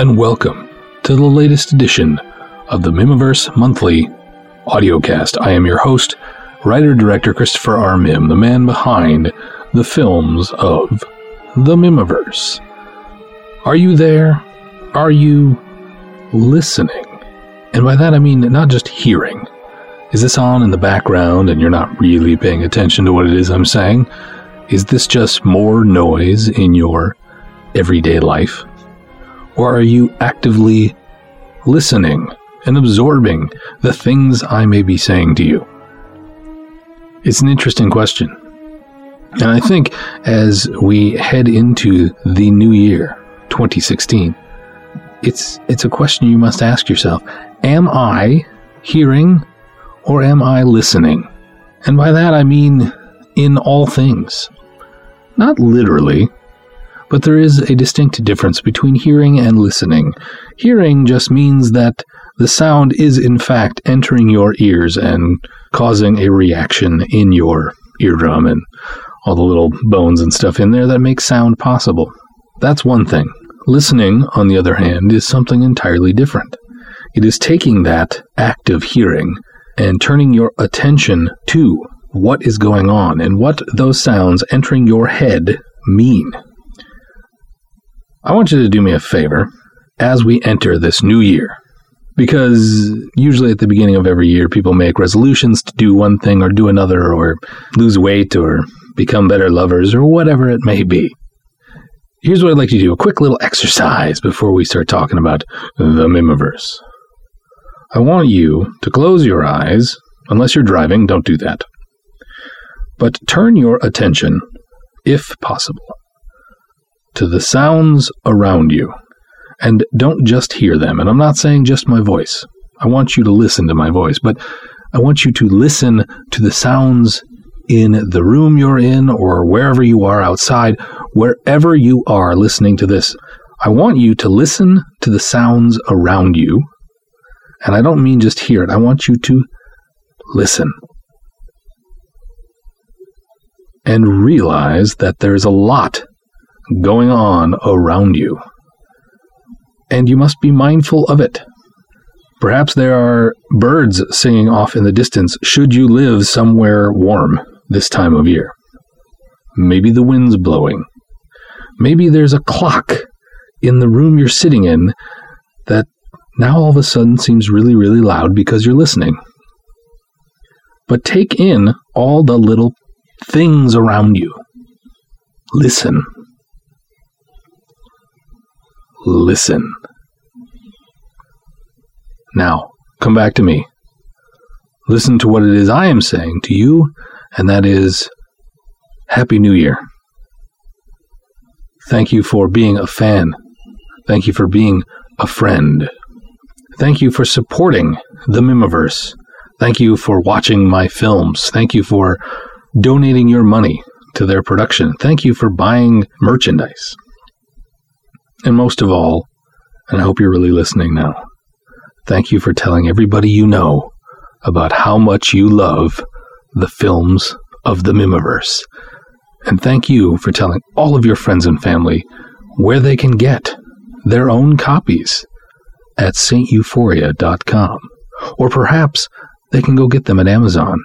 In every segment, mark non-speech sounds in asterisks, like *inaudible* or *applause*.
And welcome to the latest edition of the Mihmiverse Monthly Audiocast. I am your host, writer director Christopher R. Mihm, the man behind the films of the Mihmiverse. Are you there? Are you listening? And by that I mean not just hearing. Is this on in the background and you're not really paying attention to what it is I'm saying? Is this just more noise in your everyday life? Or are you actively listening and absorbing the things I may be saying to you? It's an interesting question. And I think as we head into the new year, 2016, it's it's a question you must ask yourself. Am I hearing or am I listening? And by that I mean in all things. Not literally, but there is a distinct difference between hearing and listening. Hearing just means that the sound is in fact entering your ears and causing a reaction in your eardrum and all the little bones and stuff in there that make sound possible. That's one thing. Listening, on the other hand, is something entirely different. It is taking that act of hearing and turning your attention to what is going on and what those sounds entering your head mean. I want you to do me a favor as we enter this new year. Because usually at the beginning of every year, people make resolutions to do one thing or do another, or lose weight, or become better lovers, or whatever it may be. Here's what I'd like you to do a quick little exercise before we start talking about the Mihmiverse. I want you to close your eyes, unless you're driving, don't do that. But turn your attention, if possible, to the sounds around you. And don't just hear them. And I'm not saying just my voice. I want you to listen to my voice, but I want you to listen to the sounds in the room you're in or wherever you are outside, wherever you are listening to this. I want you to listen to the sounds around you. And I don't mean just hear it, I want you to listen. And realize that there's a lot going on around you. And you must be mindful of it. Perhaps there are birds singing off in the distance should you live somewhere warm this time of year. Maybe the wind's blowing. Maybe there's a clock in the room you're sitting in that now all of a sudden seems really, really loud because you're listening. But take in all the little things around you. Listen listen. Now, come back to me. Listen to what it is I am saying to you, and that is Happy New Year. Thank you for being a fan. Thank you for being a friend. Thank you for supporting the Mihmiverse. Thank you for watching my films. Thank you for donating your money to their production. Thank you for buying merchandise. And most of all, and I hope you're really listening now, thank you for telling everybody you know about how much you love the films of the Mihmiverse. And thank you for telling all of your friends and family where they can get their own copies at sainteuphoria.com. Or perhaps they can go get them at Amazon.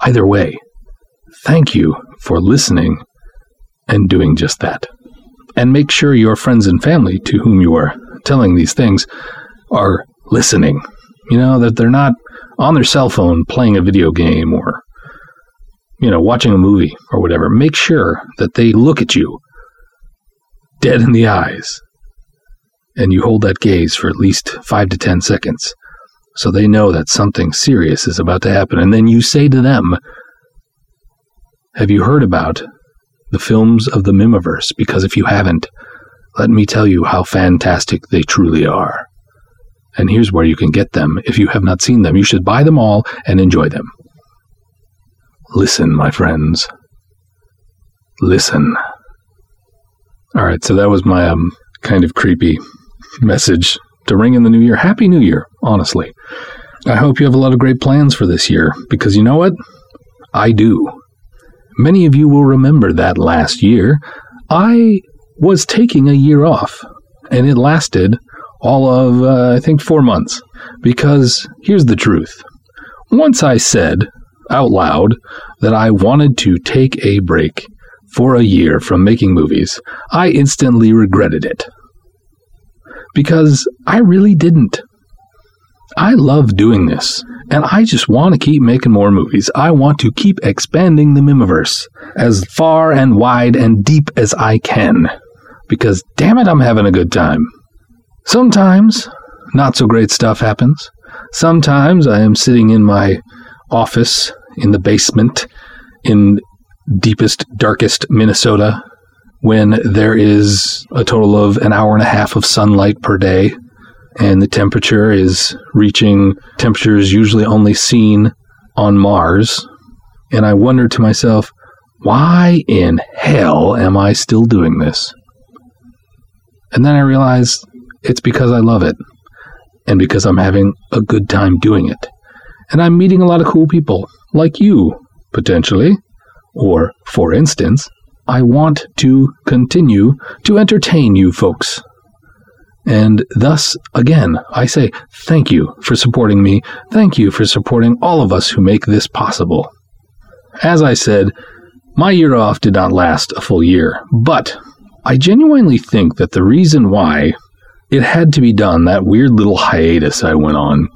Either way, thank you for listening and doing just that and make sure your friends and family to whom you are telling these things are listening. You know, that they're not on their cell phone playing a video game or, you know, watching a movie or whatever. Make sure that they look at you dead in the eyes and you hold that gaze for at least five to ten seconds so they know that something serious is about to happen. And then you say to them, Have you heard about the films of the Mihmiverse, because if you haven't, let me tell you how fantastic they truly are. And here's where you can get them. If you have not seen them, you should buy them all and enjoy them. Listen, my friends. Listen. All right, so that was my um, kind of creepy message to ring in the new year. Happy New Year, honestly. I hope you have a lot of great plans for this year because you know what? I do. Many of you will remember that last year, I was taking a year off And it lasted all of, uh, I think, four months. Because here's the truth. Once I said out loud that I wanted to take a break for a year from making movies, I instantly regretted it. Because I really didn't. I love doing this, and I just want to keep making more movies. I want to keep expanding the Mihmiverse as far and wide and deep as I can. Because damn it, I'm having a good time. Sometimes, not so great stuff happens. Sometimes I am sitting in my office in the basement in deepest, darkest Minnesota when there is a total of an hour and a half of sunlight per day and the temperature is reaching temperatures usually only seen on Mars. And I wonder to myself, why in hell am I still doing this? And then I realize it's because I love it and because I'm having a good time doing it. And I'm meeting a lot of cool people, like you, potentially. Or, for instance, I want to continue to entertain you folks. And thus, again, I say thank you for supporting me. Thank you for supporting all of us who make this possible. As I said, my year off did not last a full year, but I genuinely think that the reason why it had to be done, that weird little hiatus I went on,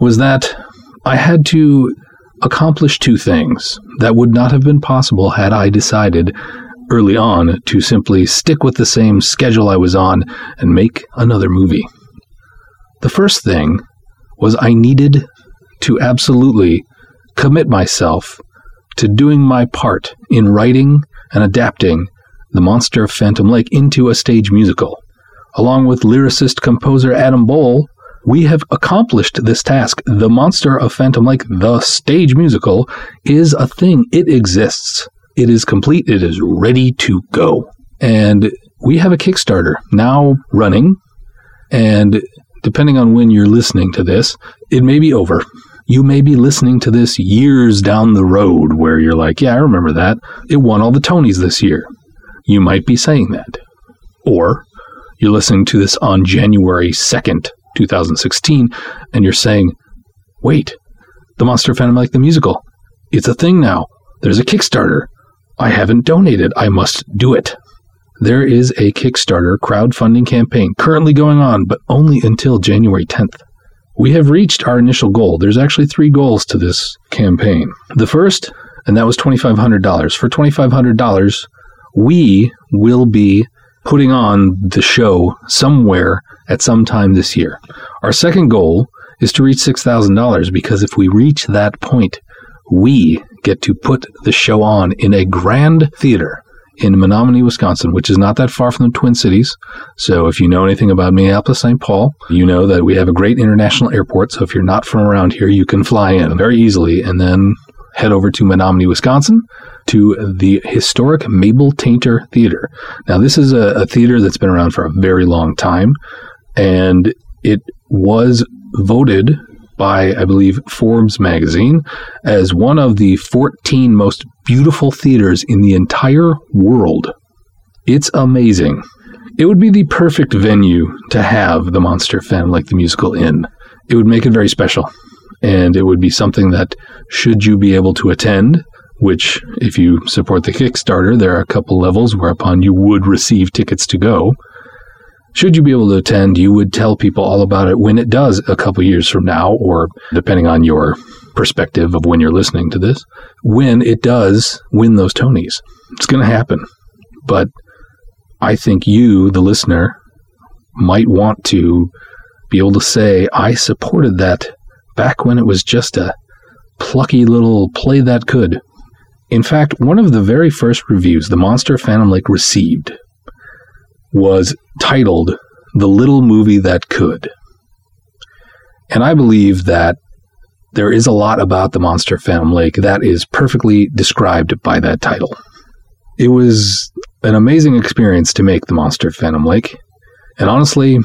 was that I had to accomplish two things that would not have been possible had I decided early on to simply stick with the same schedule I was on and make another movie. The first thing was I needed to absolutely commit myself to doing my part in writing and adapting The Monster of Phantom Lake into a stage musical. Along with lyricist composer Adam Bowl, we have accomplished this task. The Monster of Phantom Lake, the stage musical, is a thing. It exists. It is complete. It is ready to go. And we have a Kickstarter now running. And depending on when you're listening to this, it may be over. You may be listening to this years down the road where you're like, yeah, I remember that. It won all the Tonys this year. You might be saying that. Or you're listening to this on January 2nd, 2016, and you're saying, wait, the Monster Phantom Lake the musical, it's a thing now. There's a Kickstarter. I haven't donated. I must do it. There is a Kickstarter crowdfunding campaign currently going on, but only until January 10th. We have reached our initial goal. There's actually three goals to this campaign. The first, and that was $2,500. For $2,500, we will be putting on the show somewhere at some time this year. Our second goal is to reach $6,000 because if we reach that point, we get to put the show on in a grand theater in Menomonie, Wisconsin, which is not that far from the Twin Cities. So if you know anything about Minneapolis, St. Paul, you know that we have a great international airport. So if you're not from around here, you can fly in very easily and then head over to Menomonie, Wisconsin to the historic Mabel Tainter Theater. Now, this is a, a theater that's been around for a very long time, and it was voted by, I believe, Forbes magazine as one of the 14 most beautiful theaters in the entire world. It's amazing. It would be the perfect venue to have the Monster Phantom like the musical in. It would make it very special. And it would be something that, should you be able to attend, which, if you support the Kickstarter, there are a couple levels whereupon you would receive tickets to go. Should you be able to attend, you would tell people all about it when it does a couple years from now, or depending on your perspective of when you're listening to this, when it does win those Tonys. It's going to happen. But I think you, the listener, might want to be able to say, I supported that back when it was just a plucky little play that could. In fact, one of the very first reviews the Monster Phantom Lake received was titled The Little Movie That Could. And I believe that there is a lot about the Monster Phantom Lake that is perfectly described by that title. It was an amazing experience to make the Monster Phantom Lake, and honestly,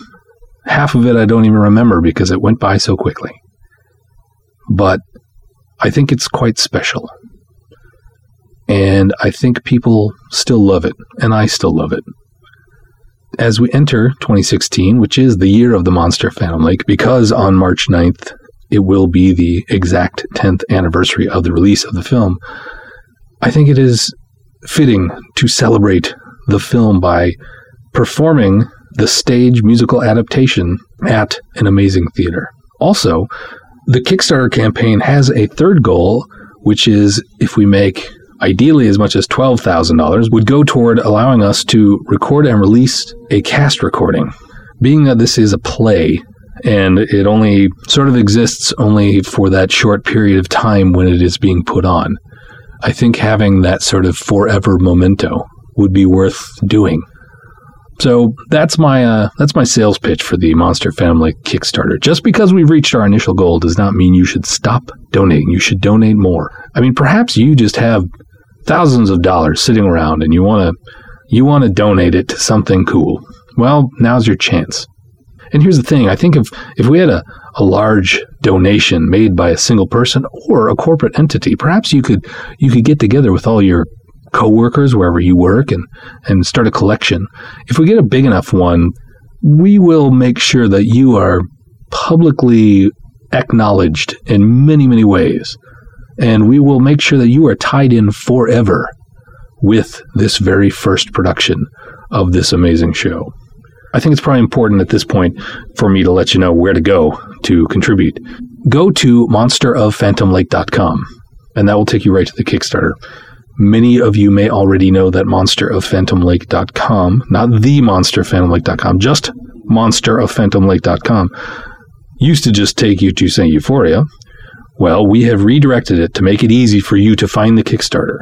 half of it I don't even remember because it went by so quickly. But I think it's quite special. And I think people still love it, and I still love it. As we enter 2016, which is the year of the Monster Phantom Lake, because on March 9th, it will be the exact 10th anniversary of the release of the film, I think it is fitting to celebrate the film by performing the stage musical adaptation at an amazing theater. Also, the Kickstarter campaign has a third goal, which is if we make ideally as much as $12,000, would go toward allowing us to record and release a cast recording. Being that this is a play and it only sort of exists only for that short period of time when it is being put on, I think having that sort of forever memento would be worth doing. So that's my uh, that's my sales pitch for the Monster Family Kickstarter. Just because we've reached our initial goal does not mean you should stop donating. You should donate more. I mean, perhaps you just have thousands of dollars sitting around and you want to you want to donate it to something cool. Well, now's your chance. And here's the thing, I think if if we had a, a large donation made by a single person or a corporate entity, perhaps you could you could get together with all your coworkers wherever you work and and start a collection. If we get a big enough one, we will make sure that you are publicly acknowledged in many many ways and we will make sure that you are tied in forever with this very first production of this amazing show. I think it's probably important at this point for me to let you know where to go to contribute. Go to monsterofphantomlake.com, and that will take you right to the Kickstarter. Many of you may already know that monsterofphantomlake.com, not the monsterphantomlake.com, just monsterofphantomlake.com, used to just take you to St. Euphoria, well, we have redirected it to make it easy for you to find the Kickstarter.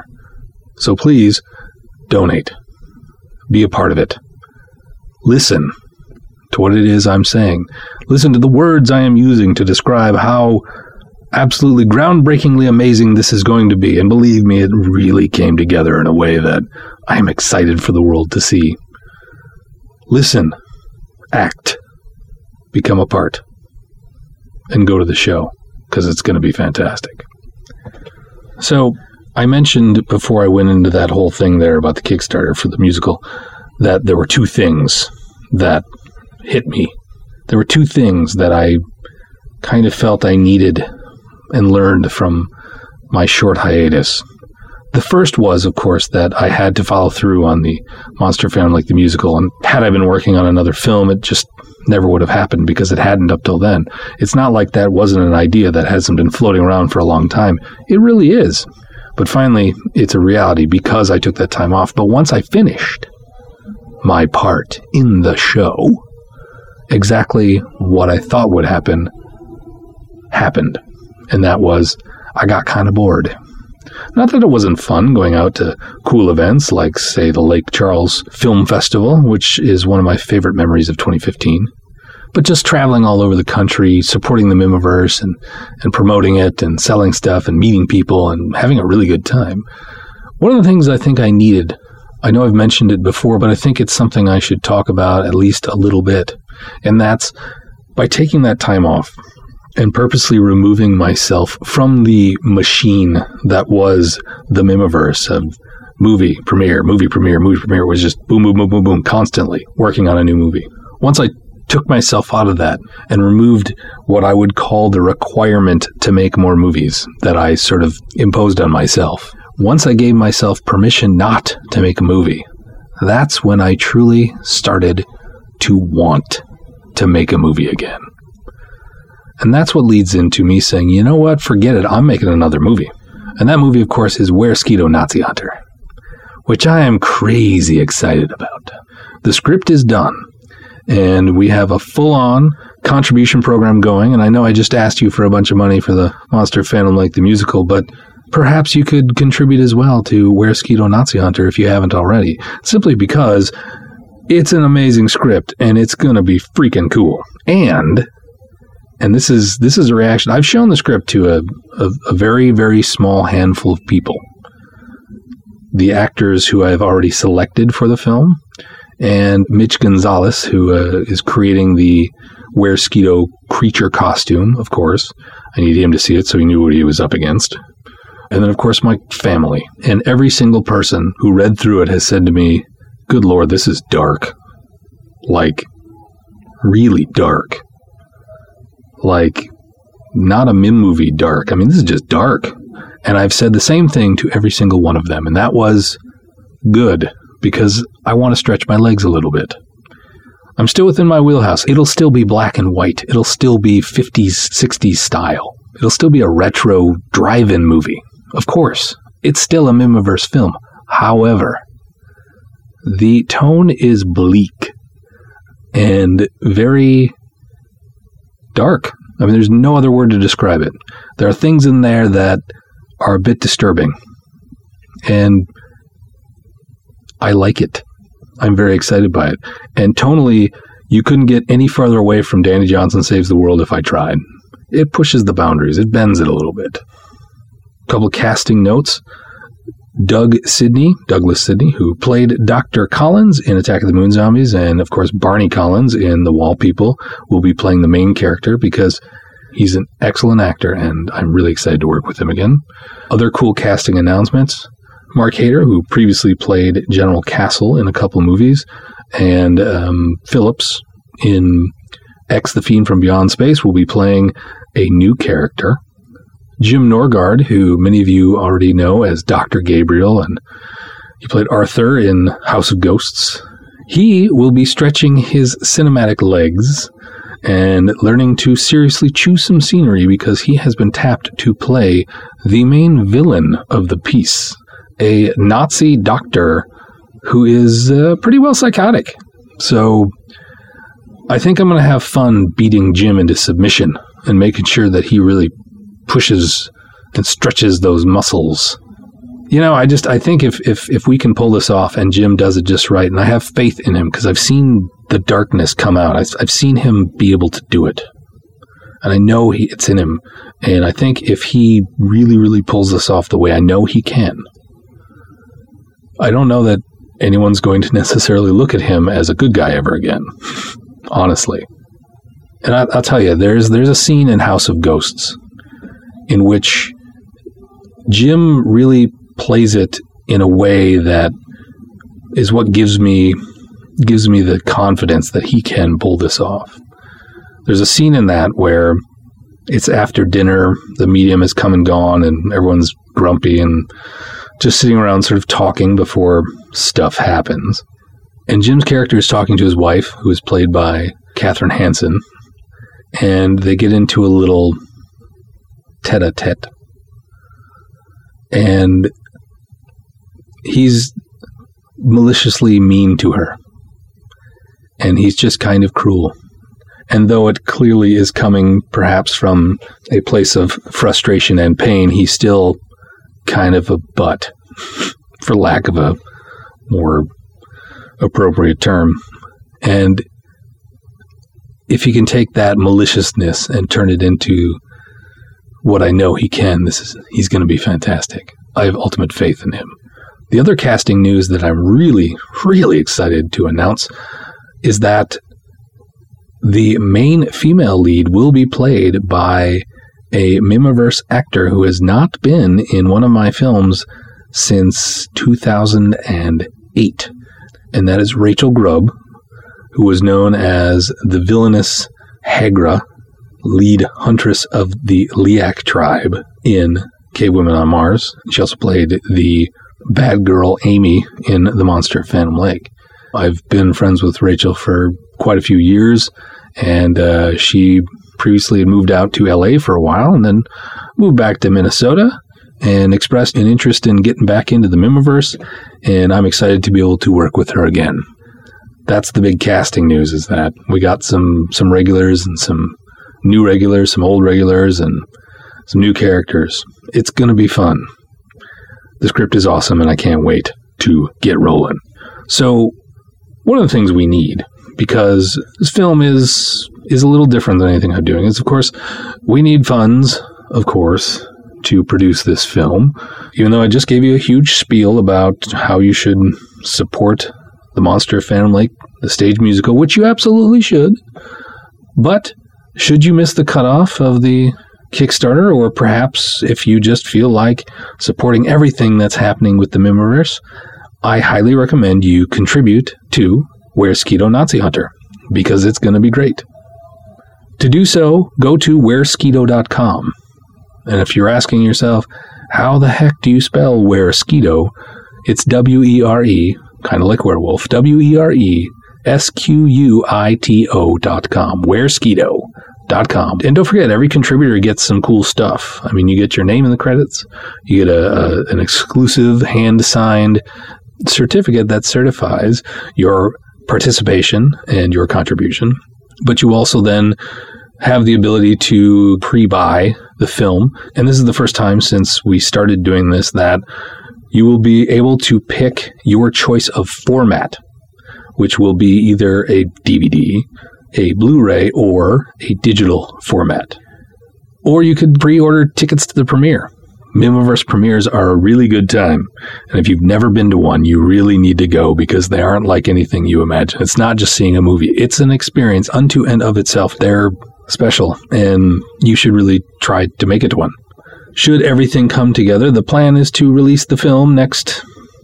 So please donate. Be a part of it. Listen to what it is I'm saying. Listen to the words I am using to describe how absolutely groundbreakingly amazing this is going to be. And believe me, it really came together in a way that I am excited for the world to see. Listen, act, become a part, and go to the show because it's going to be fantastic. So, I mentioned before I went into that whole thing there about the Kickstarter for the musical that there were two things that hit me. There were two things that I kind of felt I needed and learned from my short hiatus. The first was, of course, that I had to follow through on the Monster Phantom like the musical, and had I been working on another film, it just never would have happened because it hadn't up till then. It's not like that wasn't an idea that hasn't been floating around for a long time. It really is. But finally, it's a reality because I took that time off. But once I finished my part in the show, exactly what I thought would happen happened. And that was I got kind of bored. Not that it wasn't fun going out to cool events like, say, the Lake Charles Film Festival, which is one of my favorite memories of 2015, but just traveling all over the country, supporting the Mihmiverse and, and promoting it and selling stuff and meeting people and having a really good time. One of the things I think I needed, I know I've mentioned it before, but I think it's something I should talk about at least a little bit, and that's by taking that time off and purposely removing myself from the machine that was the Mihmiverse of movie premiere, movie premiere, movie premiere was just boom, boom, boom, boom, boom, constantly working on a new movie. Once I took myself out of that and removed what I would call the requirement to make more movies that I sort of imposed on myself. Once I gave myself permission not to make a movie, that's when I truly started to want to make a movie again. And that's what leads into me saying, you know what, forget it, I'm making another movie. And that movie, of course, is Weresquito Nazi Hunter, which I am crazy excited about. The script is done, and we have a full on contribution program going. And I know I just asked you for a bunch of money for the Monster Phantom Lake the musical, but perhaps you could contribute as well to Weresquito Nazi Hunter if you haven't already, simply because it's an amazing script and it's going to be freaking cool. And and this is this is a reaction. I've shown the script to a, a, a very very small handful of people. The actors who I've already selected for the film, and Mitch Gonzalez, who uh, is creating the Weresquito creature costume. Of course, I needed him to see it so he knew what he was up against. And then, of course, my family. And every single person who read through it has said to me, Good Lord, this is dark. like really dark. Like not a Mihm movie dark. I mean, this is just dark. And I've said the same thing to every single one of them, and that was good because I want to stretch my legs a little bit. I'm still within my wheelhouse. It'll still be black and white. It'll still be 50s, 60s style. It'll still be a retro drive in movie. Of course, it's still a Mihmiverse film. However, the tone is bleak and very dark. I mean, there's no other word to describe it. There are things in there that are a bit disturbing. And I like it. I'm very excited by it. And tonally, you couldn't get any further away from Danny Johnson Saves the World if I tried. It pushes the boundaries, it bends it a little bit. A couple casting notes. Doug Sidney, Douglas Sidney, who played Dr. Collins in Attack of the Moon Zombies, and of course Barney Collins in The Wall People, will be playing the main character because he's an excellent actor, and I'm really excited to work with him again. Other cool casting announcements Mark Hader, who previously played General Castle in a couple movies, and um, Phillips in X the Fiend from Beyond Space will be playing a new character Jim Norgard, who many of you already know as Dr. Gabriel, and he played Arthur in House of Ghosts. He will be stretching his cinematic legs and learning to seriously chew some scenery because he has been tapped to play the main villain of the piece, a Nazi doctor who is uh, pretty well psychotic. So I think I'm going to have fun beating Jim into submission and making sure that he really pushes and stretches those muscles. You know, I just I think if if if we can pull this off and Jim does it just right, and I have faith in him because I've seen the darkness come out. I've, I've seen him be able to do it, and I know he, it's in him. And I think if he really really pulls this off the way I know he can, I don't know that anyone's going to *laughs* necessarily look at him as a good guy ever again. *laughs* honestly, and I, I'll tell you, there's there's a scene in House of Ghosts in which Jim really plays it in a way that is what gives me gives me the confidence that he can pull this off. There's a scene in that where it's after dinner, the medium has come and gone, and everyone's grumpy and just sitting around sort of talking before stuff happens. And Jim's character is talking to his wife, who is played by Kathryn Hansen, and they get into a little tete a tete. And he's maliciously mean to her. And he's just kind of cruel. And though it clearly is coming perhaps from a place of frustration and pain, he's still kind of a butt, *laughs* for lack of a more appropriate term. And if he can take that maliciousness and turn it into what I know he can, this is he's going to be fantastic. I have ultimate faith in him. The other casting news that I'm really, really excited to announce is that the main female lead will be played by a Mihmiverse actor who has not been in one of my films since 2008. And that is Rachel Grubb, who was known as the villainous Hagra lead huntress of the Leak tribe in Cave Women on Mars. She also played the bad girl Amy in The Monster of Phantom Lake. I've been friends with Rachel for quite a few years, and uh, she previously had moved out to LA for a while and then moved back to Minnesota and expressed an interest in getting back into the Mihmiverse, and I'm excited to be able to work with her again. That's the big casting news is that we got some some regulars and some new regulars, some old regulars, and some new characters. It's going to be fun. The script is awesome, and I can't wait to get rolling. So, one of the things we need, because this film is is a little different than anything I'm doing, is of course we need funds, of course, to produce this film. Even though I just gave you a huge spiel about how you should support the Monster Phantom Lake, the stage musical, which you absolutely should. But should you miss the cutoff of the Kickstarter, or perhaps if you just feel like supporting everything that's happening with the Mihmiverse, I highly recommend you contribute to Weresquito Nazi Hunter because it's going to be great. To do so, go to weresquito.com. And if you're asking yourself, how the heck do you spell Weresquito? It's W E R E, kind of like werewolf, W E R E S Q U I T O dot com. Weresquito dot com. And don't forget, every contributor gets some cool stuff. I mean, you get your name in the credits, you get a, a an exclusive hand signed certificate that certifies your participation and your contribution. But you also then have the ability to pre buy the film. And this is the first time since we started doing this that you will be able to pick your choice of format, which will be either a DVD, a Blu ray, or a digital format. Or you could pre order tickets to the premiere. Mihmiverse premieres are a really good time. And if you've never been to one, you really need to go because they aren't like anything you imagine. It's not just seeing a movie, it's an experience unto and of itself. They're special, and you should really try to make it to one. Should everything come together, the plan is to release the film next,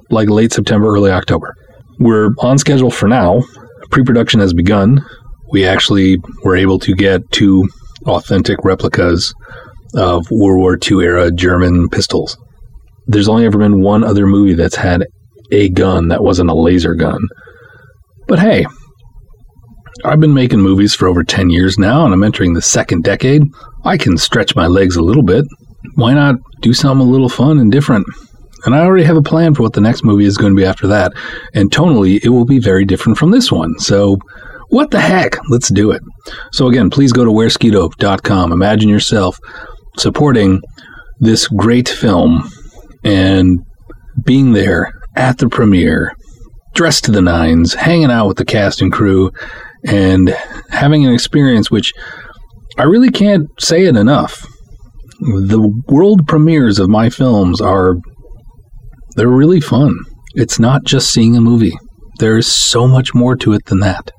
like late September, early October. We're on schedule for now. Pre production has begun. We actually were able to get two authentic replicas of World War II era German pistols. There's only ever been one other movie that's had a gun that wasn't a laser gun. But hey, I've been making movies for over 10 years now, and I'm entering the second decade. I can stretch my legs a little bit. Why not do something a little fun and different? And I already have a plan for what the next movie is going to be after that. And tonally, it will be very different from this one. So, what the heck? Let's do it. So, again, please go to weresquito.com. Imagine yourself supporting this great film and being there at the premiere, dressed to the nines, hanging out with the cast and crew, and having an experience which I really can't say it enough. The world premieres of my films are they're really fun. It's not just seeing a movie. There's so much more to it than that.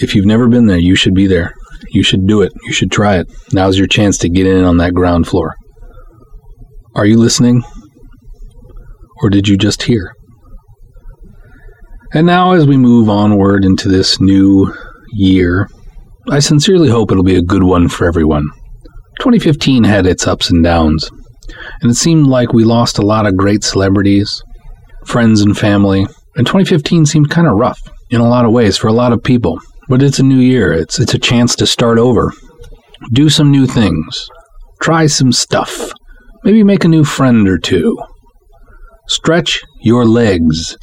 If you've never been there, you should be there. You should do it. You should try it. Now's your chance to get in on that ground floor. Are you listening? Or did you just hear? And now, as we move onward into this new year, I sincerely hope it'll be a good one for everyone. 2015 had its ups and downs, and it seemed like we lost a lot of great celebrities, friends, and family. And 2015 seemed kind of rough in a lot of ways for a lot of people. But it's a new year. It's it's a chance to start over. Do some new things. Try some stuff. Maybe make a new friend or two. Stretch your legs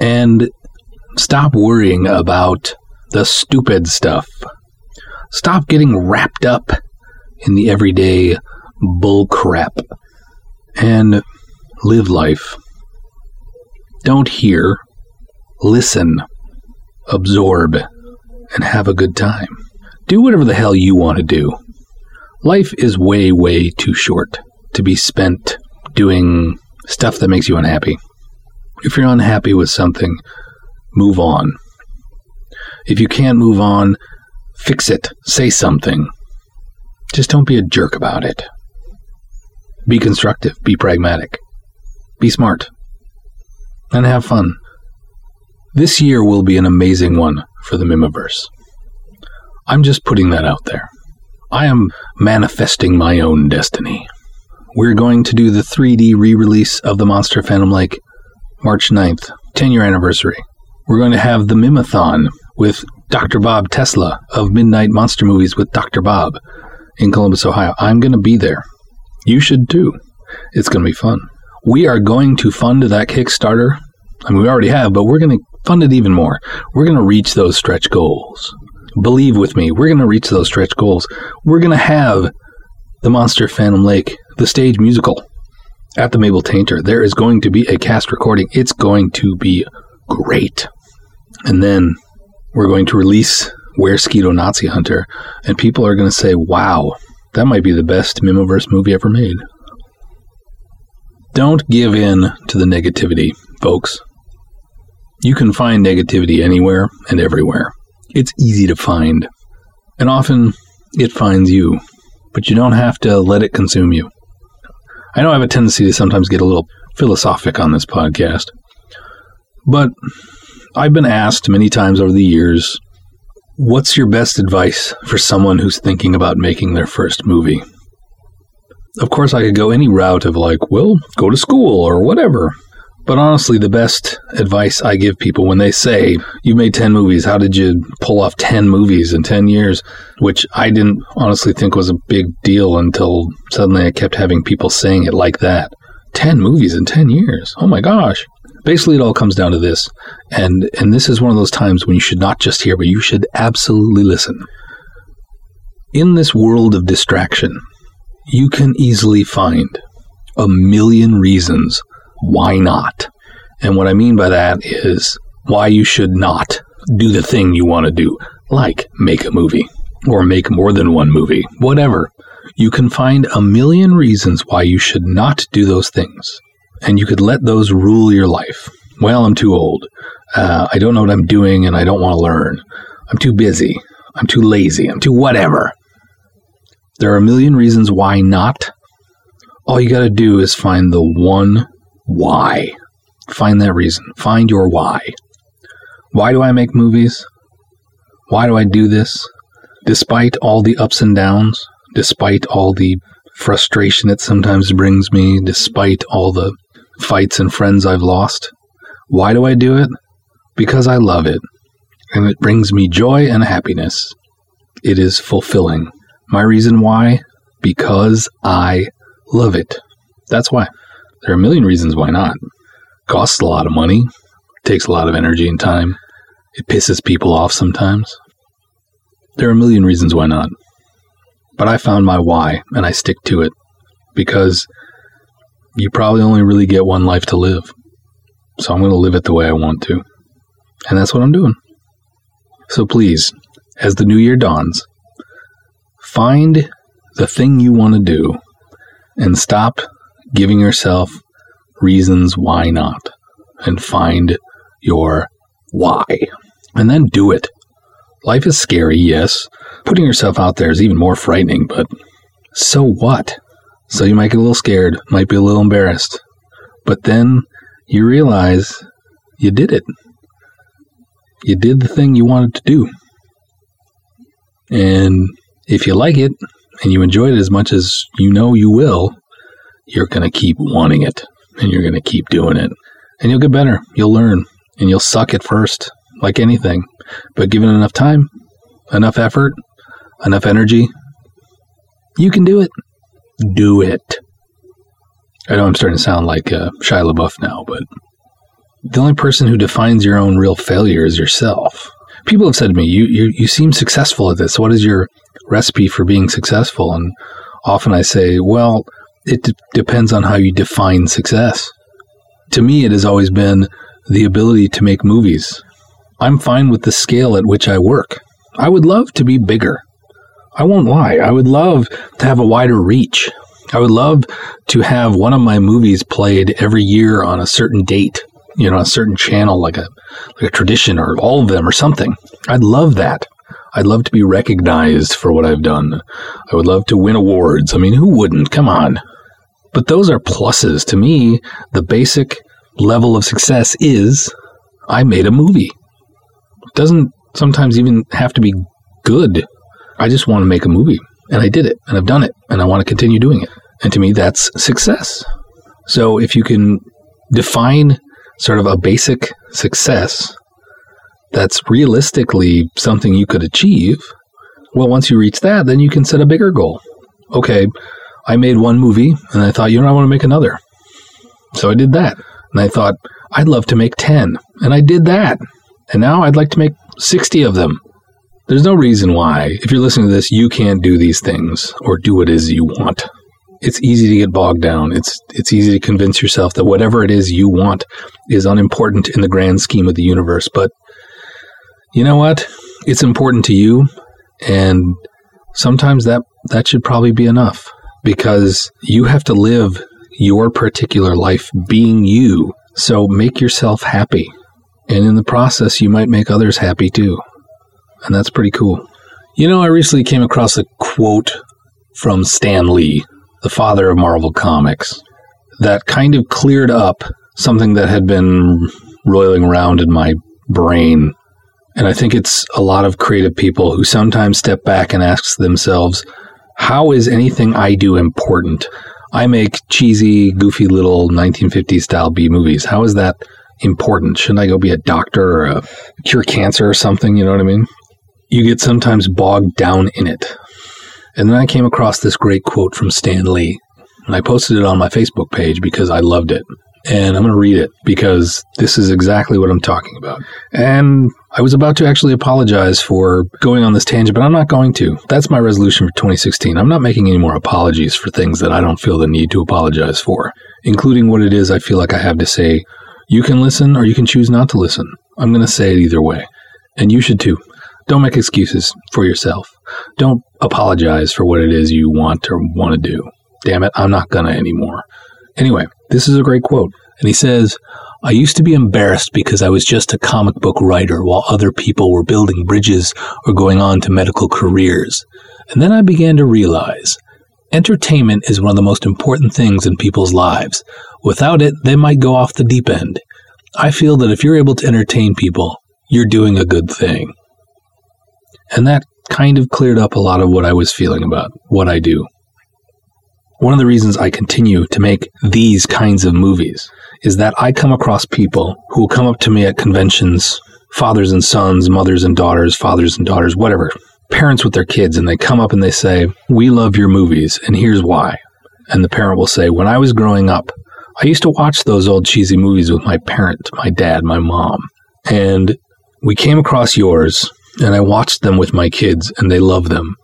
and stop worrying about the stupid stuff. Stop getting wrapped up in the everyday bull crap and live life. Don't hear, listen absorb, and have a good time. Do whatever the hell you want to do. Life is way, way too short to be spent doing stuff that makes you unhappy. If you're unhappy with something, move on. If you can't move on, fix it. Say something. Just don't be a jerk about it. Be constructive. Be pragmatic. Be smart. And have fun. This year will be an amazing one for the Mihmiverse. I'm just putting that out there. I am manifesting my own destiny. We're going to do the 3D re release of The Monster Phantom Lake March 9th, 10 year anniversary. We're going to have the Mihmathon with Dr. Bob Tesla of Midnight Monster Movies with Dr. Bob in Columbus, Ohio. I'm going to be there. You should too. It's going to be fun. We are going to fund that Kickstarter. I mean, we already have, but we're going to fund it even more. We're going to reach those stretch goals. Believe with me, we're going to reach those stretch goals. We're going to have the Monster Phantom Lake, the stage musical at the Mabel Tainter. There is going to be a cast recording. It's going to be great. And then we're going to release Weresquito Nazi Hunter, and people are going to say, wow, that might be the best Mihmiverse movie ever made. Don't give in to the negativity, folks. You can find negativity anywhere and everywhere. It's easy to find. And often it finds you, but you don't have to let it consume you. I know I have a tendency to sometimes get a little philosophic on this podcast, but I've been asked many times over the years, what's your best advice for someone who's thinking about making their first movie? Of course, I could go any route of like, well, go to school or whatever. But honestly, the best advice I give people when they say, You made 10 movies, how did you pull off 10 movies in 10 years? Which I didn't honestly think was a big deal until suddenly I kept having people saying it like that. 10 movies in 10 years. Oh my gosh. Basically, it all comes down to this. And, and this is one of those times when you should not just hear, but you should absolutely listen. In this world of distraction, you can easily find a million reasons why not. And what I mean by that is why you should not do the thing you want to do, like make a movie or make more than one movie, whatever. You can find a million reasons why you should not do those things. And you could let those rule your life. Well, I'm too old. Uh, I don't know what I'm doing and I don't want to learn. I'm too busy. I'm too lazy. I'm too whatever. There are a million reasons why not. All you got to do is find the one why. Find that reason. Find your why. Why do I make movies? Why do I do this? Despite all the ups and downs, despite all the frustration it sometimes brings me, despite all the fights and friends I've lost. Why do I do it? Because I love it. And it brings me joy and happiness. It is fulfilling. My reason why? Because I love it. That's why. There are a million reasons why not. Costs a lot of money, takes a lot of energy and time. It pisses people off sometimes. There are a million reasons why not. But I found my why and I stick to it because you probably only really get one life to live. So I'm going to live it the way I want to. And that's what I'm doing. So please, as the new year dawns, find the thing you want to do and stop giving yourself reasons why not and find your why. And then do it. Life is scary, yes. Putting yourself out there is even more frightening, but so what? So you might get a little scared, might be a little embarrassed. But then you realize you did it. You did the thing you wanted to do. And if you like it and you enjoy it as much as you know you will, you're going to keep wanting it and you're going to keep doing it. And you'll get better. You'll learn and you'll suck at first, like anything. But given enough time, enough effort, enough energy, you can do it. Do it. I know I'm starting to sound like uh, Shia LaBeouf now, but the only person who defines your own real failure is yourself. People have said to me, "You you, you seem successful at this. What is your recipe for being successful?" And often I say, "Well, it d- depends on how you define success." To me, it has always been the ability to make movies. I'm fine with the scale at which I work. I would love to be bigger. I won't lie. I would love to have a wider reach. I would love to have one of my movies played every year on a certain date, you know, a certain channel, like a like a tradition, or all of them, or something. I'd love that. I'd love to be recognized for what I've done. I would love to win awards. I mean, who wouldn't? Come on. But those are pluses. To me, the basic level of success is I made a movie. It doesn't sometimes even have to be good. I just want to make a movie. And I did it. And I've done it. And I want to continue doing it. And to me, that's success. So if you can define sort of a basic success that's realistically something you could achieve, well, once you reach that, then you can set a bigger goal. Okay, I made one movie and I thought, you know, I want to make another. So I did that. And I thought, I'd love to make 10. And I did that. And now I'd like to make 60 of them. There's no reason why, if you're listening to this, you can't do these things or do what it is you want. It's easy to get bogged down. It's it's easy to convince yourself that whatever it is you want is unimportant in the grand scheme of the universe. But you know what? It's important to you, and sometimes that that should probably be enough because you have to live your particular life being you. So make yourself happy. And in the process, you might make others happy too. And that's pretty cool. You know, I recently came across a quote from Stan Lee, the father of Marvel Comics, that kind of cleared up something that had been roiling around in my brain. And I think it's a lot of creative people who sometimes step back and ask themselves, how is anything I do important? I make cheesy, goofy little 1950s style B movies. How is that important? Shouldn't I go be a doctor or a cure cancer or something? You know what I mean? You get sometimes bogged down in it. And then I came across this great quote from Stan Lee, and I posted it on my Facebook page because I loved it. And I'm going to read it because this is exactly what I'm talking about. And I was about to actually apologize for going on this tangent, but I'm not going to. That's my resolution for 2016. I'm not making any more apologies for things that I don't feel the need to apologize for, including what it is I feel like I have to say. You can listen or you can choose not to listen. I'm going to say it either way. And you should too. Don't make excuses for yourself. Don't apologize for what it is you want or want to do. Damn it, I'm not going to anymore. Anyway, this is a great quote. And he says, I used to be embarrassed because I was just a comic book writer while other people were building bridges or going on to medical careers. And then I began to realize entertainment is one of the most important things in people's lives. Without it, they might go off the deep end. I feel that if you're able to entertain people, you're doing a good thing. And that kind of cleared up a lot of what I was feeling about what I do. One of the reasons I continue to make these kinds of movies is that I come across people who will come up to me at conventions, fathers and sons, mothers and daughters, fathers and daughters, whatever, parents with their kids, and they come up and they say, We love your movies, and here's why. And the parent will say, When I was growing up, I used to watch those old cheesy movies with my parent, my dad, my mom. And we came across yours, and I watched them with my kids, and they love them.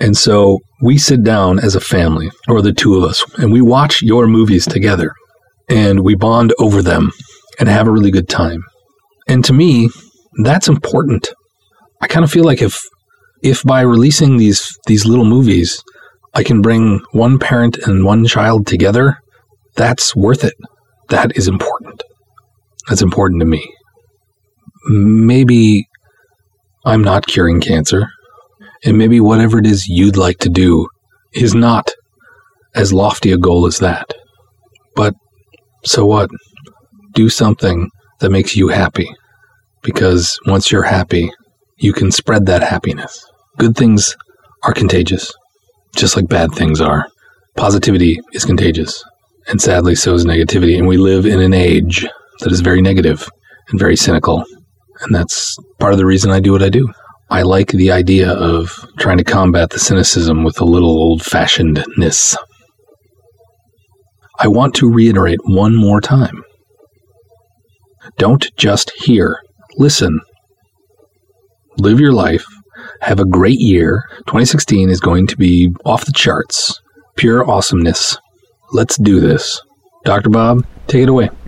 And so we sit down as a family, or the two of us, and we watch your movies together and we bond over them and have a really good time. And to me, that's important. I kind of feel like if if by releasing these these little movies, I can bring one parent and one child together, that's worth it. That is important. That's important to me. Maybe I'm not curing cancer. And maybe whatever it is you'd like to do is not as lofty a goal as that. But so what? Do something that makes you happy. Because once you're happy, you can spread that happiness. Good things are contagious, just like bad things are. Positivity is contagious, and sadly, so is negativity. And we live in an age that is very negative and very cynical. And that's part of the reason I do what I do. I like the idea of trying to combat the cynicism with a little old fashionedness. I want to reiterate one more time. Don't just hear, listen. Live your life. Have a great year. 2016 is going to be off the charts. Pure awesomeness. Let's do this. Dr. Bob, take it away. *laughs*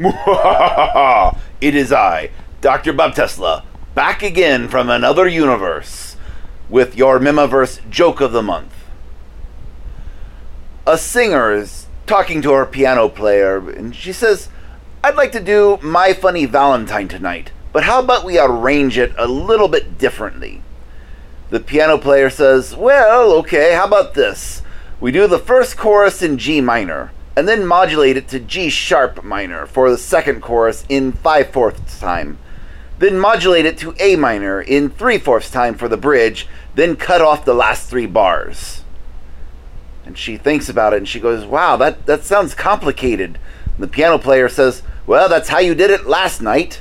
it is I, Dr. Bob Tesla back again from another universe with your Mihmiverse joke of the month. A singer is talking to her piano player, and she says, I'd like to do My Funny Valentine tonight, but how about we arrange it a little bit differently? The piano player says, Well, okay, how about this? We do the first chorus in G minor, and then modulate it to G sharp minor for the second chorus in 5 fourths time then modulate it to A minor in three fourths time for the bridge, then cut off the last three bars. And she thinks about it and she goes, Wow, that, that sounds complicated. And the piano player says, Well, that's how you did it last night.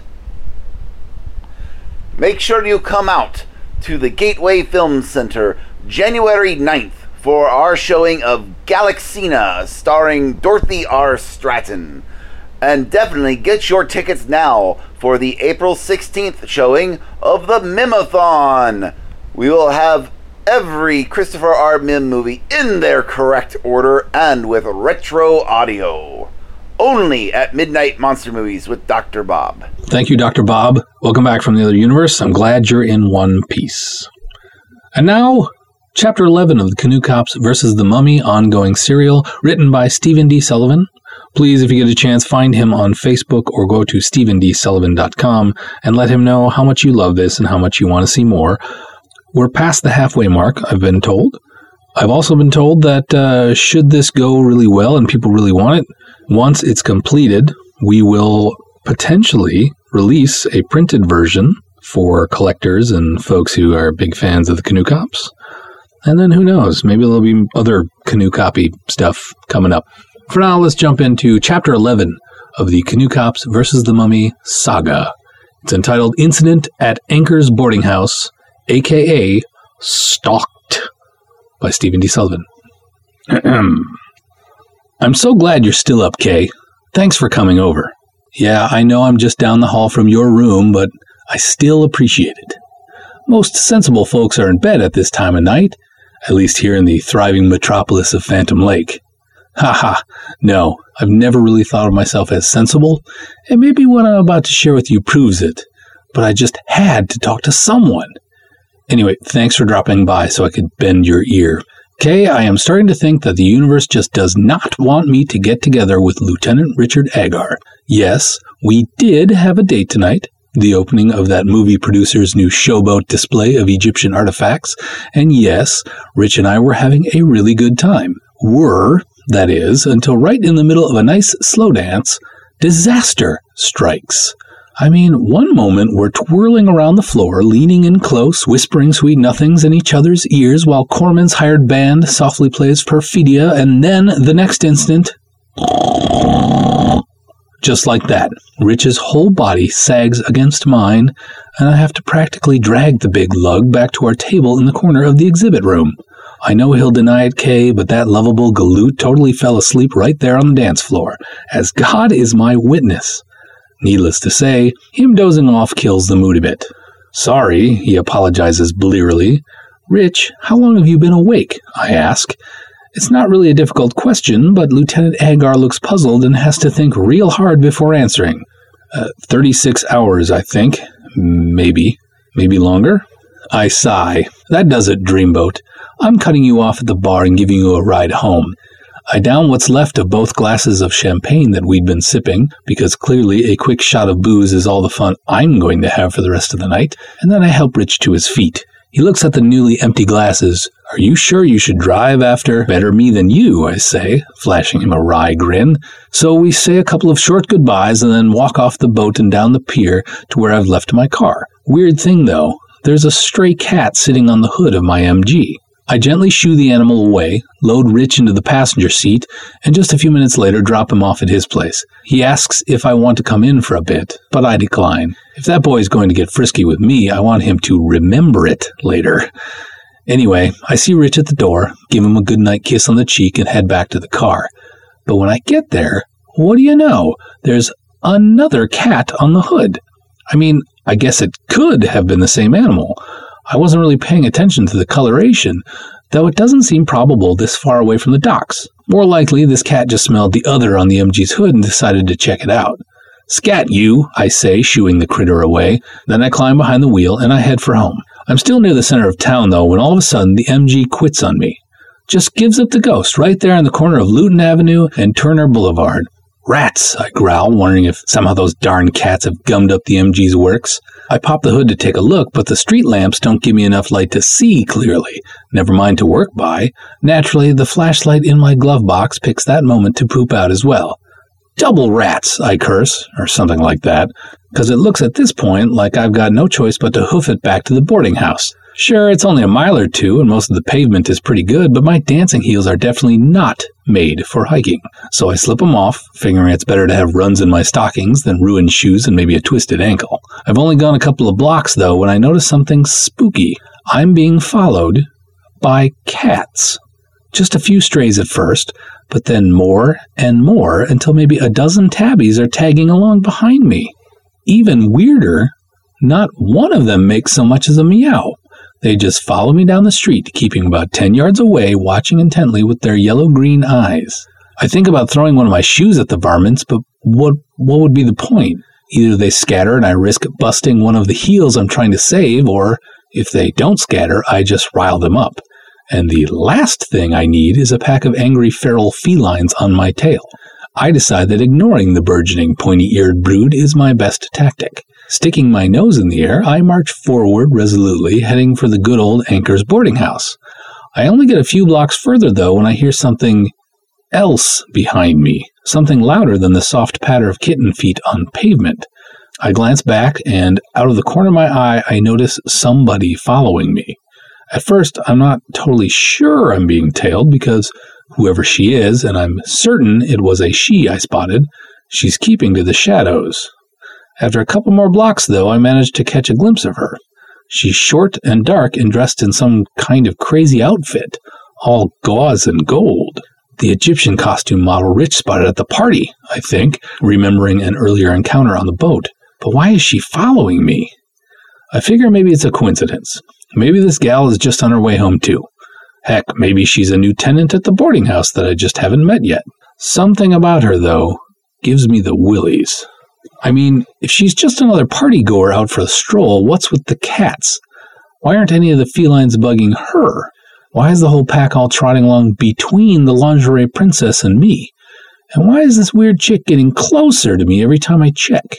Make sure you come out to the Gateway Film Center January 9th for our showing of Galaxina starring Dorothy R. Stratten. And definitely get your tickets now for the April 16th showing of the Mihmathon. We will have every Christopher R. Mihm movie in their correct order and with retro audio. Only at Midnight Monster Movies with Dr. Bob. Thank you, Dr. Bob. Welcome back from the other universe. I'm glad you're in one piece. And now, Chapter 11 of the Canoe Cops versus the Mummy ongoing serial, written by Stephen D. Sullivan, Please, if you get a chance, find him on Facebook or go to stephendsullivan.com and let him know how much you love this and how much you want to see more. We're past the halfway mark, I've been told. I've also been told that uh, should this go really well and people really want it, once it's completed, we will potentially release a printed version for collectors and folks who are big fans of the Canoe Cops. And then who knows, maybe there'll be other Canoe Copy stuff coming up. For now, let's jump into chapter 11 of the Canoe Cops versus the Mummy saga. It's entitled Incident at Ankers' Boarding House, aka Stalked, by Stephen D. Sullivan. I'm so glad you're still up, Kay. Thanks for coming over. Yeah, I know I'm just down the hall from your room, but I still appreciate it. Most sensible folks are in bed at this time of night, at least here in the thriving metropolis of Phantom Lake. Ha ha, no, I've never really thought of myself as sensible, and maybe what I'm about to share with you proves it, but I just had to talk to someone. Anyway, thanks for dropping by so I could bend your ear. Kay, I am starting to think that the universe just does not want me to get together with Lieutenant Richard Agar. Yes, we did have a date tonight, the opening of that movie producer's new showboat display of Egyptian artifacts, and yes, Rich and I were having a really good time. Were, that is, until right in the middle of a nice slow dance, disaster strikes. I mean, one moment we're twirling around the floor, leaning in close, whispering sweet nothings in each other's ears while Corman's hired band softly plays Perfidia, and then the next instant. Just like that, Rich's whole body sags against mine, and I have to practically drag the big lug back to our table in the corner of the exhibit room. I know he'll deny it, Kay, but that lovable galoot totally fell asleep right there on the dance floor, as God is my witness. Needless to say, him dozing off kills the mood a bit. Sorry, he apologizes blearily. Rich, how long have you been awake? I ask. It's not really a difficult question, but Lieutenant Agar looks puzzled and has to think real hard before answering. Uh, 36 hours, I think. Maybe. Maybe longer? I sigh. That does it, Dreamboat. I'm cutting you off at the bar and giving you a ride home. I down what's left of both glasses of champagne that we'd been sipping, because clearly a quick shot of booze is all the fun I'm going to have for the rest of the night, and then I help Rich to his feet. He looks at the newly empty glasses. Are you sure you should drive after better me than you? I say, flashing him a wry grin. So we say a couple of short goodbyes and then walk off the boat and down the pier to where I've left my car. Weird thing though, there's a stray cat sitting on the hood of my MG. I gently shoo the animal away, load Rich into the passenger seat, and just a few minutes later drop him off at his place. He asks if I want to come in for a bit, but I decline. If that boy is going to get frisky with me, I want him to remember it later. Anyway, I see Rich at the door, give him a goodnight kiss on the cheek, and head back to the car. But when I get there, what do you know? There's another cat on the hood. I mean, I guess it could have been the same animal. I wasn't really paying attention to the coloration, though it doesn't seem probable this far away from the docks. More likely, this cat just smelled the other on the MG's hood and decided to check it out. Scat you, I say, shooing the critter away. Then I climb behind the wheel and I head for home. I'm still near the center of town, though, when all of a sudden the MG quits on me. Just gives up the ghost right there in the corner of Luton Avenue and Turner Boulevard. Rats, I growl, wondering if somehow those darn cats have gummed up the MG's works. I pop the hood to take a look, but the street lamps don't give me enough light to see clearly, never mind to work by. Naturally, the flashlight in my glove box picks that moment to poop out as well. Double rats, I curse, or something like that, because it looks at this point like I've got no choice but to hoof it back to the boarding house. Sure, it's only a mile or two, and most of the pavement is pretty good, but my dancing heels are definitely not made for hiking. So I slip them off, figuring it's better to have runs in my stockings than ruined shoes and maybe a twisted ankle. I've only gone a couple of blocks, though, when I notice something spooky. I'm being followed by cats. Just a few strays at first, but then more and more until maybe a dozen tabbies are tagging along behind me. Even weirder, not one of them makes so much as a meow. They just follow me down the street, keeping about 10 yards away, watching intently with their yellow green eyes. I think about throwing one of my shoes at the varmints, but what, what would be the point? Either they scatter and I risk busting one of the heels I'm trying to save, or if they don't scatter, I just rile them up. And the last thing I need is a pack of angry feral felines on my tail. I decide that ignoring the burgeoning pointy eared brood is my best tactic. Sticking my nose in the air, I march forward resolutely, heading for the good old Ankers' boarding house. I only get a few blocks further, though, when I hear something else behind me, something louder than the soft patter of kitten feet on pavement. I glance back, and out of the corner of my eye, I notice somebody following me. At first, I'm not totally sure I'm being tailed because whoever she is, and I'm certain it was a she I spotted, she's keeping to the shadows. After a couple more blocks, though, I managed to catch a glimpse of her. She's short and dark and dressed in some kind of crazy outfit, all gauze and gold. The Egyptian costume model Rich spotted at the party, I think, remembering an earlier encounter on the boat. But why is she following me? I figure maybe it's a coincidence. Maybe this gal is just on her way home, too. Heck, maybe she's a new tenant at the boarding house that I just haven't met yet. Something about her, though, gives me the willies. I mean, if she's just another party goer out for a stroll, what's with the cats? Why aren't any of the felines bugging her? Why is the whole pack all trotting along between the lingerie princess and me? And why is this weird chick getting closer to me every time I check?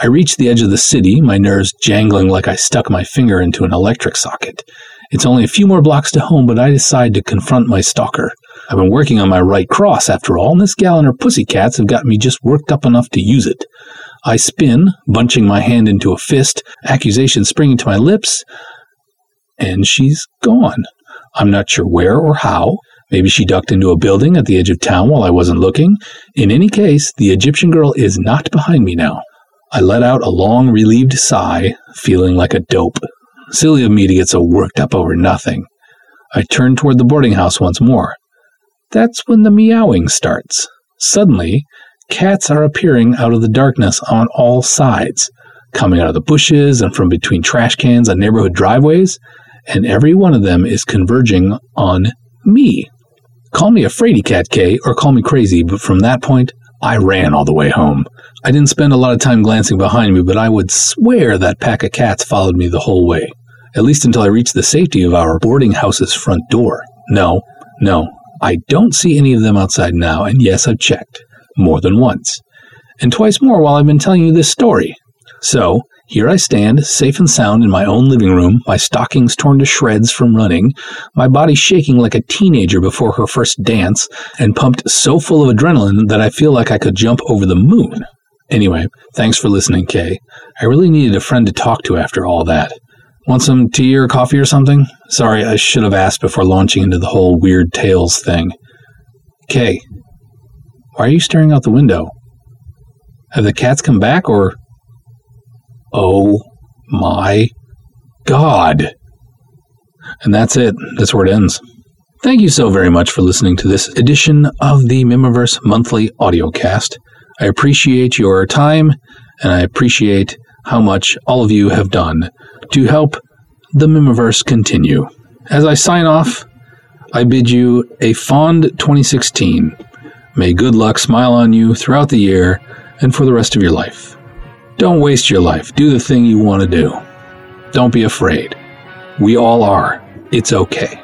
I reach the edge of the city, my nerves jangling like I stuck my finger into an electric socket. It's only a few more blocks to home, but I decide to confront my stalker. I've been working on my right cross, after all, and this gal and her pussycats have got me just worked up enough to use it. I spin, bunching my hand into a fist, accusation springing to my lips, and she's gone. I'm not sure where or how. Maybe she ducked into a building at the edge of town while I wasn't looking. In any case, the Egyptian girl is not behind me now. I let out a long, relieved sigh, feeling like a dope. Silly of me to get so worked up over nothing. I turned toward the boarding house once more. That's when the meowing starts. Suddenly, cats are appearing out of the darkness on all sides, coming out of the bushes and from between trash cans on neighborhood driveways and every one of them is converging on me. Call me a fraidy cat, Kay, or call me crazy, but from that point, I ran all the way home. I didn't spend a lot of time glancing behind me, but I would swear that pack of cats followed me the whole way, at least until I reached the safety of our boarding house's front door. No, no, I don't see any of them outside now, and yes, I've checked. More than once. And twice more while I've been telling you this story. So, here I stand, safe and sound in my own living room, my stockings torn to shreds from running, my body shaking like a teenager before her first dance, and pumped so full of adrenaline that I feel like I could jump over the moon. Anyway, thanks for listening, Kay. I really needed a friend to talk to after all that. Want some tea or coffee or something? Sorry, I should have asked before launching into the whole weird tales thing. Kay, why are you staring out the window? Have the cats come back or Oh my God. And that's it. That's where it ends. Thank you so very much for listening to this edition of the Mihmiverse Monthly Audiocast. I appreciate your time and I appreciate how much all of you have done to help the Mihmiverse continue. As I sign off, I bid you a fond 2016. May good luck smile on you throughout the year and for the rest of your life. Don't waste your life. Do the thing you want to do. Don't be afraid. We all are. It's okay.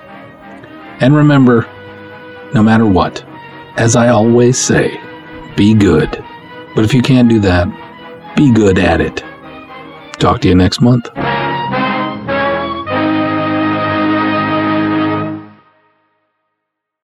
And remember, no matter what, as I always say, be good. But if you can't do that, be good at it. Talk to you next month.